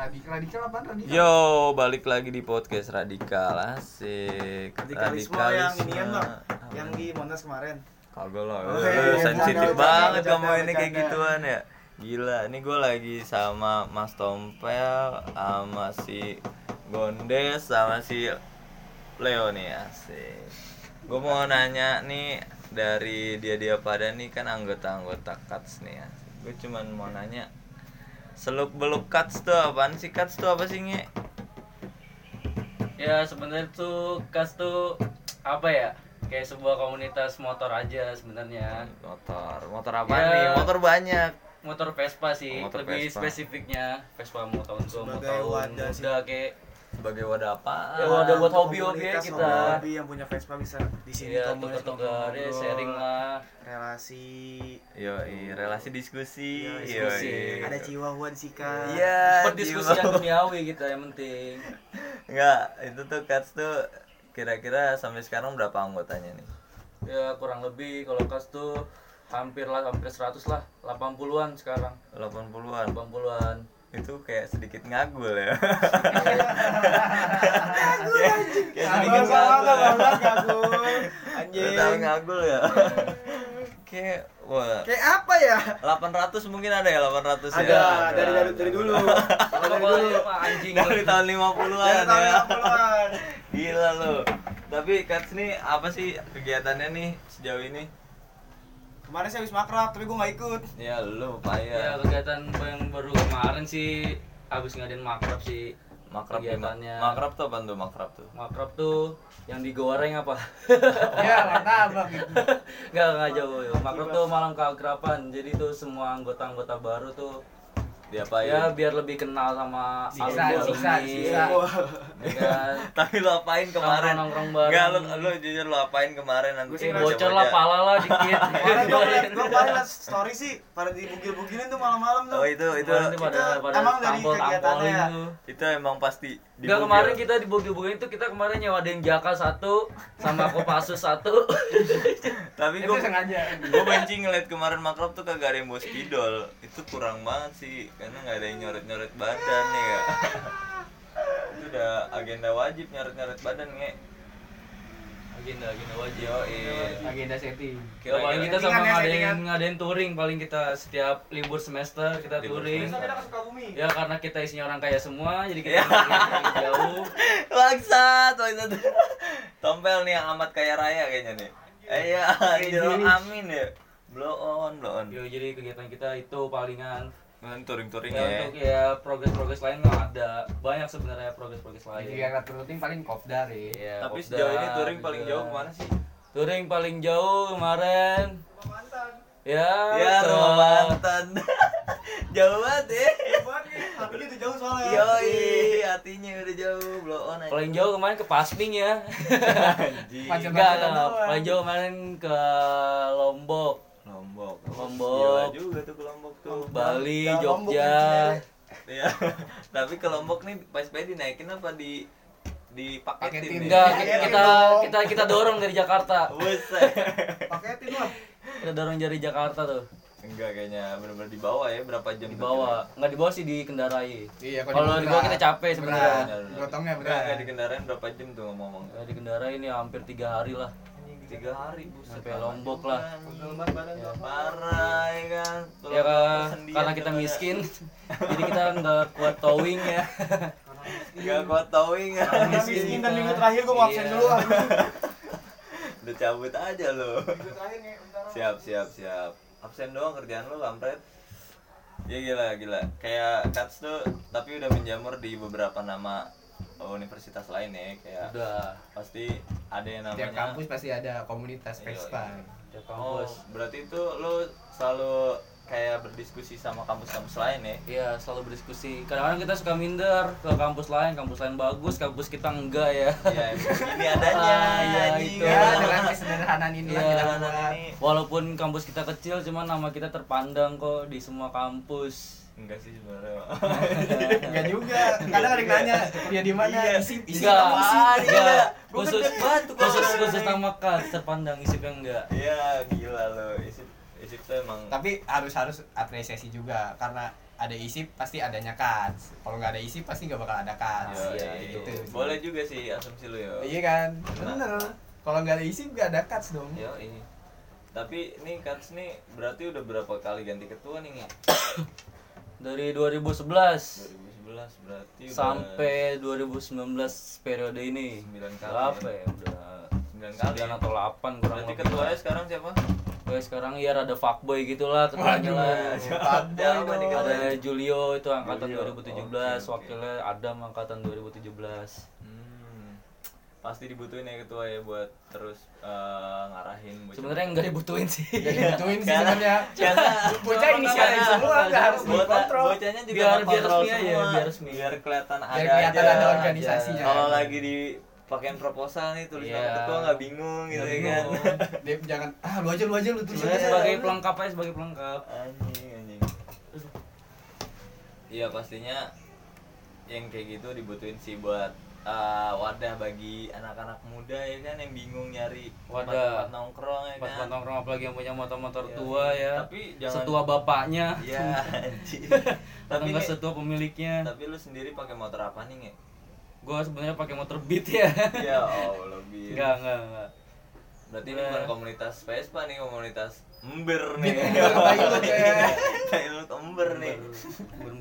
Radikal, radikal apa radikal? Yo, balik lagi di podcast Radikal Asik. Radikalisme yang ini kan bang, yang di Monas kemarin. Kagak lah, Oh, lu iya, sensitif bercanda, banget kamu ini kayak gituan ya. Gila, ini gue lagi sama Mas Tompel, sama si Gondes, sama si Leo nih asik. Gue mau nanya nih, dari dia-dia pada nih kan anggota-anggota Cuts nih ya Gue cuman mau nanya Seluk beluk Cuts tuh apaan sih? Cuts tuh apa sih nge? Ya sebenarnya tuh kas tuh apa ya? Kayak sebuah komunitas motor aja sebenarnya. Motor, motor apa Ya. nih? Motor banyak Motor Vespa sih, Oh, motor lebih Vespa. spesifiknya Vespa mau tahun tua, mau tahun muda kayak sebagai wadah apa? Ya, wadah buat hobi-hobi komunitas kita. Hobi yang punya Vespa bisa di sini ya komunitas tukar-tukar ya, sharing lah. relasi Yo, relasi diskusi. ya, Yo, diskusi. ada Chihuahua di Sika Iya. Perdiskusian jiwa. duniawi kita yang penting. Enggak, itu tuh Cats tuh kira-kira sampai sekarang berapa anggotanya nih? Ya kurang lebih kalau kas tuh hampir lah hampir 100 lah, 80-an sekarang. 80-an. 80-an. Itu kayak sedikit ngagul ya. kayak Sama sedikit sama ngagul. ya. anjing tahu ngagul ya? kayak wah kayak apa ya 800 mungkin ada ya 800 ya? ada dari dari dari dulu dari dulu Pak, anjing. Dari tahun 50-an dari tahun ya. 80-an Gila lu. Tapi Cats nih apa sih kegiatannya nih sejauh ini? Kemarin saya habis makrab tapi gue nggak ikut Ya lu Ya payah. kegiatan yang baru kemarin sih habis ngadain makrab sih Makrab kegiatannya. gimana? Makrab tuh apa tuh makrab tuh? Makrab tuh yang digoreng apa? Ya, martabak gitu. Enggak enggak jauh. ya. Makrab tuh malam keakraban. Jadi tuh semua anggota-anggota baru tuh Diapain? ya biar lebih kenal sama Siksa, alumni, siksa, siksa. Ya kan? Tapi lu apain kemarin? Nongkrong-nongkrong bareng. Enggak, lu lu jujur lu apain kemarin nanti? Gua sih bocor lah pala lah dikit. Kemarin gue liat, gue kemarin liat story sih pada dibugil-bugilin tuh malam-malam tuh Oh itu itu tuh pada pada emang dari kegiatannya ya? tuh. itu emang pasti Enggak kemarin kita di bugil itu kita kemarin nyewain jaka satu sama Kopassus satu. Tapi gue sengaja. gue benci ngeliat kemarin makrab tuh kagak ada yang bawa spidol itu kurang banget sih karena nggak ada yang nyoret nyoret badan ya itu udah agenda wajib nyoret badan nge agenda agenda wajib. Yoi. Agenda setting. Ya, paling kita sama ya, ngadain ngadain touring paling kita setiap libur semester kita Libur touring. semester. kita Ya karena kita isinya orang kaya semua jadi kita Ya. jauh. bangsat bangsat tompel nih yang amat kaya raya kayaknya nih eh ya anjir, amin ya blow on blow on Yo, jadi kegiatan kita itu palingan Kan touring-touring ya, ya untuk ya progres-progres lain nggak ada banyak sebenarnya progres-progres lain. Kegiatan rutin paling kopdar ya. Iya, tapi Kopdar sejauh ini touring paling jauh ke mana sih Touring paling jauh kemarin. Ya, ya ke- rumah mantan jauh banget ya nih, hatinya tuh jauh soalnya Yoi, hatinya udah jauh, blow on aja. Paling jauh kemarin ke Pasming ya. Anjing. Macam- Enggak, paling jauh kemarin ke Lombok, Lombok. Lombok. Gila juga tuh ke Lombok tuh. Bali, Lombok Jogja. Iya. Tapi ke Lombok nih pas-pas dinaikin apa di dipaketin Paketin. nih? Enggak, kita, kita kita kita dorong dari Jakarta. Buset. paketin lah Kita dorong dari Jakarta tuh. Enggak kayaknya benar-benar di bawah ya berapa jam Di tuh? bawah. Enggak di bawah sih dikendarai. Iya, Kalau di bawah kita capek sebenarnya. Benar, benar. Gotongnya Enggak, berat. enggak di kendaraan berapa jam tuh ngomong-ngomong? Ya, dikendarai ini hampir tiga hari lah. Tiga hari buset. Sampai Lombok lah. Ya. Parah ya kan. Ya kan, karena kita miskin, jadi kita nggak kuat towing ya. Enggak kuat towing ya. Karena miskin dan minggu terakhir gue mau absen Iya. dulu ah. Udah cabut aja lo. Siap siap siap absen doang kerjaan lu kampret ya gila gila kayak Cats tuh tapi udah menjamur di beberapa nama universitas lain ya kayak Udah, pasti ada yang namanya Tiap kampus pasti ada komunitas Iya, Vespa. tiap oh kampus. berarti itu lu selalu kayak berdiskusi sama kampus-kampus lain ya Iya, selalu berdiskusi. Kadang-kadang kita suka minder ke kampus lain, kampus lain bagus, kampus kita enggak ya. ya ini adanya Ah, iya, anjing. itu. Ya, dengan kesederhanaan inilah Iya, kita buat. ini Walaupun kampus kita kecil, cuman nama kita terpandang kok di semua kampus. Enggak sih sebenarnya Enggak juga. Kadang ada yang nanya, kuliah di mana? Iya. Isi isi Enggak, enggak. iya. Khusus tuh khusus khusus orang nama kas terpandang isipnya enggak. Iya gila lo isi isip tuh emang tapi harus harus apresiasi juga karena ada isip pasti adanya cuts kalau nggak ada isip pasti nggak bakal ada cuts Yo, Ya, iya. gitu sih. boleh juga sih asumsi lu yo iya kan bener kalau nggak ada isip nggak ada cuts dong ini tapi nih Kats nih berarti udah berapa kali ganti ketua nih Dari 2011 2011 berarti sampai 2019 periode ini. 9 kali Berapa ya? ya? Udah 9 kali 9 atau 8 kurang berarti lebih. ketuanya sekarang siapa Gue sekarang ya ada fuckboy gitulah ketuanya Waduh, lah. fuckboy Siapa nih dong. ketuanya? Ada Julio itu angkatan Julio. 2017, Oke, oke. wakilnya Adam angkatan 2017. Pasti dibutuhin ya ketua ya buat terus eh, ngarahin Sebenarnya nggak dibutuhin sih. Gak dibutuhin sih sebenarnya karena bocah inisiatif karena- semua nggak harus dikontrol bocahnya juga Biar- biar resmi aja, semua. biar resmi. biar kelihatan ada biar kelihatan ada organisasinya kalau lagi di pakein proposal nih tulis nama Iya. ketua nggak bingung gitu ya kan bingung. dia jangan ah lu aja lu aja lu tulis aja sebagai pelengkap aja sebagai pelengkap. anjing anjing iya pastinya yang kayak gitu dibutuhin sih buat eh, wadah bagi anak-anak muda ya kan yang bingung nyari Wadah. tempat-tempat nongkrong ya kan nongkrong apalagi yang punya motor-motor Iya. tua ya. Tapi jangan- setua bapaknya. ya tapi enggak setua pemiliknya. tapi lu sendiri pakai motor apa nih nge? Gua sebenarnya pakai motor Beat ya. ya allah lebih Enggak, enggak, enggak. Berarti ini Udah. bukan komunitas Vespa nih komunitas ember nih Ember, tai lu ya. Tai lu ember nih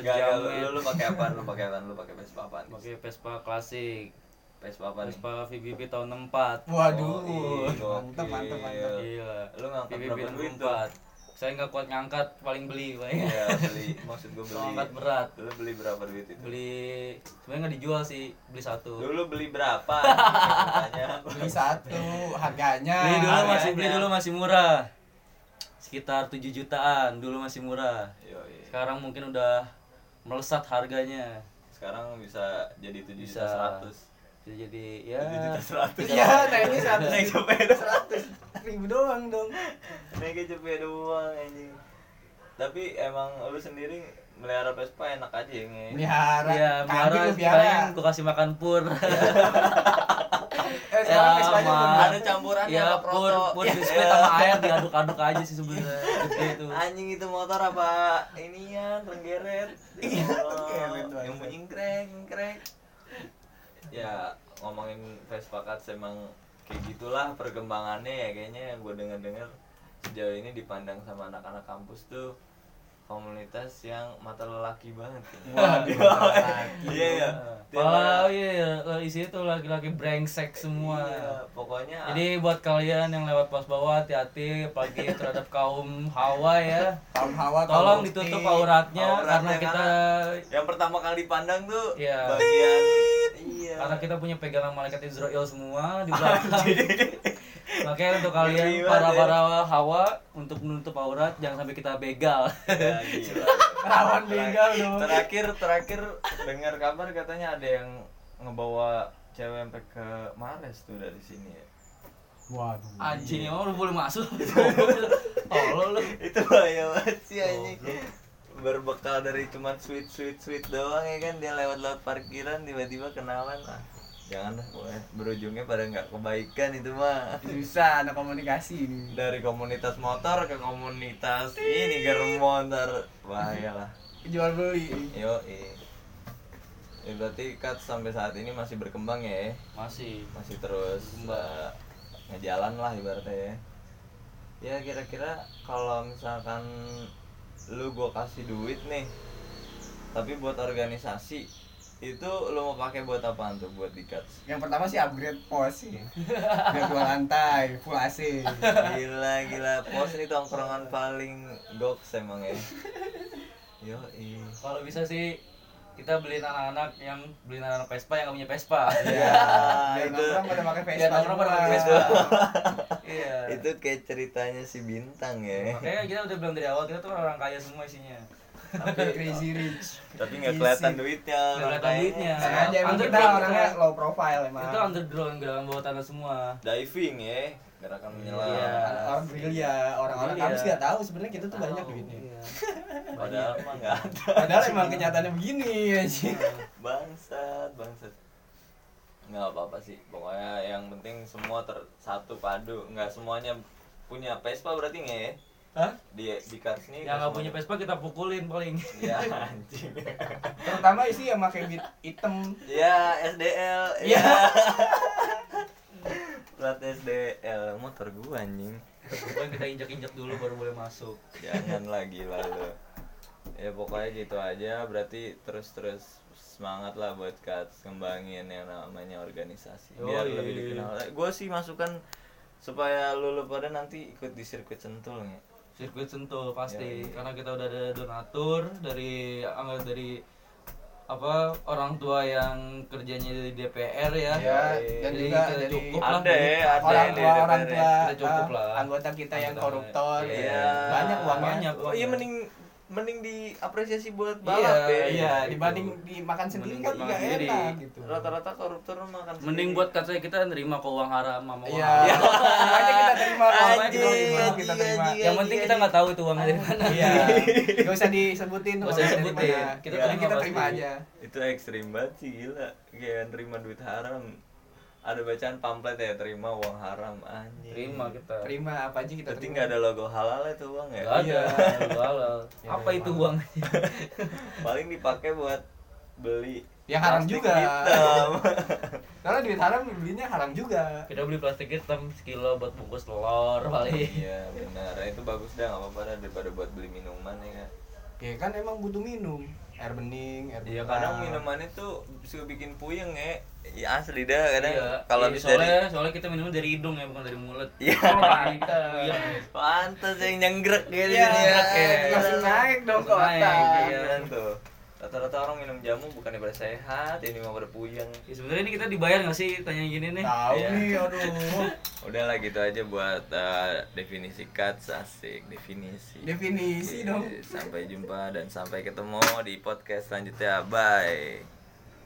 gak, lu, lu, pakai apa? Lu pakai apa? Lu pakai Vespa apa? Pakai Vespa klasik. Vespa apa nih? Vespa VBB tahun 64. waduh Oh, iya, mantap mantap mantap Iya. Lu ngangkat VBB berapa duit tuh? 64. Saya nggak kuat ngangkat, paling beli paling. Iya, beli. Maksud gue beli. Angkat berat. Lu beli berapa duit itu? Beli sebenarnya nggak dijual sih, beli satu. Dulu beli berapa? Tanya. beli satu harganya Beli dulu harganya. masih beli dulu masih murah. Sekitar 7 jutaan, dulu masih murah. Yoi. Sekarang mungkin udah melesat harganya. Sekarang bisa jadi 7 Bisa. juta 100. Bisa jadi ya 7 juta 100. iya naiknya seratus Naik sepeda. seratus doang dong Naik cepet doang anjing. Tapi emang lu sendiri melihara Vespa enak aja ya nge? melihara Iya, biara piara paling gua kasih makan pur. eh sekarang Ya, Ma. Ada campurannya ya, apa pur, proto? pur Ya. biskuit sama air diaduk-aduk aja sih sebenarnya. Anjing itu motor apa inian renggeret. Iya, Oh, yang bunyi krek krek. Ya ngomongin Vespa Cuts emang kayak gitulah perkembangannya ya kayaknya yang gue denger dengar sejauh ini dipandang sama anak-anak kampus tuh komunitas yang mata lelaki banget kayaknya. Waduh, mata lelaki. Iya iya. Kalau iya isi itu laki-laki brengsek semua. Iya, pokoknya Jadi buat kalian yang lewat pas bawah hati-hati apalagi terhadap kaum hawa ya. kaum hawa kaum Tolong bukti. ditutup auratnya Auratnya karena kita yang pertama kali dipandang tuh Iya. bagian iya. karena kita punya pegangan malaikat Israel semua di belakang. Makanya untuk kalian Ngeri banget para ya. para hawa untuk menutup aurat jangan sampai kita begal. Ya, rawan begal dong terakhir terakhir dengar kabar katanya ada yang ngebawa cewek sampai ke Mares tuh dari sini ya waduh Anjing emang lu boleh masuk. Tolol lu. itu bahaya banget sih anjing berbekal dari cuma sweet sweet sweet doang ya kan dia lewat lewat parkiran tiba-tiba kenalan ah jangan lah pokoknya berujungnya pada nggak kebaikan itu mah. Susah ada komunikasi nih dari komunitas motor ke komunitas ini germo ntar bahaya lah. Jual beli. Yo ya berarti kat sampai saat ini masih berkembang ya? Masih. masih terus eh, ngejalan lah ibaratnya ya. Ya kira-kira kalau misalkan lu gua kasih duit nih tapi buat organisasi itu lu mau pakai buat apaan tuh buat dikat yang pertama sih upgrade pos sih biar dua lantai full AC gila gila pos ini tongkrongan paling goks emang ya yo Kalau bisa sih kita beliin anak-anak yang beliin anak-anak Vespa yang gak punya Vespa. Iya, biar itu- nongkrong pada pakai Vespa Biar nongkrong pada pakai. Vespa. Iya. itu kayak ceritanya si bintang ya Makanya kita udah bilang dari awal kita tuh orang kaya semua isinya. Crazy rich. Tapi nggak kelihatan duitnya kelihatan duitnya. sengaja emang kita orangnya low profile emang. Itu underground gerakan bawah tanah semua. diving ya. Gerakan menyelam. Iya. orang gerilya orang-orang kampus nggak tahu sebenarnya kita tuh banyak duitnya. iya. padahal mah nggak ada. Padahal emang kenyataannya begini aja bangsat bangsat. Nggak apa apa sih. Pokoknya yang penting semua tersatu padu. Nggak semuanya punya Vespa berarti nggak ya Hah? di di kars nih Yang nggak punya Vespa kita pukulin paling. ya anjing. Terutama sih yang pakai beat hitam. Ya SDL Iya. ya plat SDL motor gua anjing. Pokoknya kita injak-injak dulu baru boleh masuk. jangan lagi lalu ya pokoknya gitu aja. Berarti terus terus semangat lah buat Kats kembangin yang namanya organisasi biar lebih dikenal. Gue sih masukan supaya lu, lu pada nanti ikut di sirkuit sentul nih Sirkuit Sentul pasti Yoi. karena kita udah ada donatur dari angga dari apa orang tua yang kerjanya di DPR ya. Ya, dan Jadi juga kita dari cukup lah. ada ya ada orang tua orang tua Kita cukup ah, lah. anggota kita yang Anggota- koruptor Iya. banyak uangnya Banyak. oh iya mending mending diapresiasi buat Iya, balap ya iya gitu. dibanding dimakan sendiri Mending kan makan nggak sendiri. enak gitu rata-rata koruptor makan Mending sendiri. buat kata kita nerima ke uang haram sama uang iya semuanya kita terima semuanya kita Anjing, terima kita terima. Yang penting kita nggak tahu itu uangnya dari mana. iya nggak usah disebutin Nggak usah disebutin. Kita penting terima kita terima aja itu ekstrim banget sih gila kayak nerima duit haram ada bacaan pamflet ya terima uang haram anjing Terima kita. terima apa aja kita berarti nggak ada logo halal itu uang ya Gak ada, Iya. nggak halal. Ya, Apa itu uang? paling dipakai buat beli Yang haram plastik juga. hitam. karena duit haram belinya haram juga Kita beli plastik hitam sekilo buat bungkus telur paling. iya benar itu bagus dah nggak apa-apa daripada buat beli minuman ya kan ya kan emang butuh minum air bening air Iya kadang minumannya tuh bisa bikin puyeng ya. Iya asli dah kadang Iya. kalau Iya, soalnya dari soalnya kita minum dari hidung ya bukan dari mulut. Iya. Iya. pantas yang nyenggrek gitu Iya, ya. langsung naik dong ke Naik, otak. iya. Kan tuh. Rata-rata orang minum jamu bukannya pada sehat, ini mau pada puyeng. Ya, sebenarnya ini kita dibayar nggak sih tanya gini nih? tahu Iya. nih aduh Udahlah gitu aja buat uh, definisi cuts asik definisi. definisi dong Sampai jumpa dan sampai ketemu di podcast selanjutnya. Bye.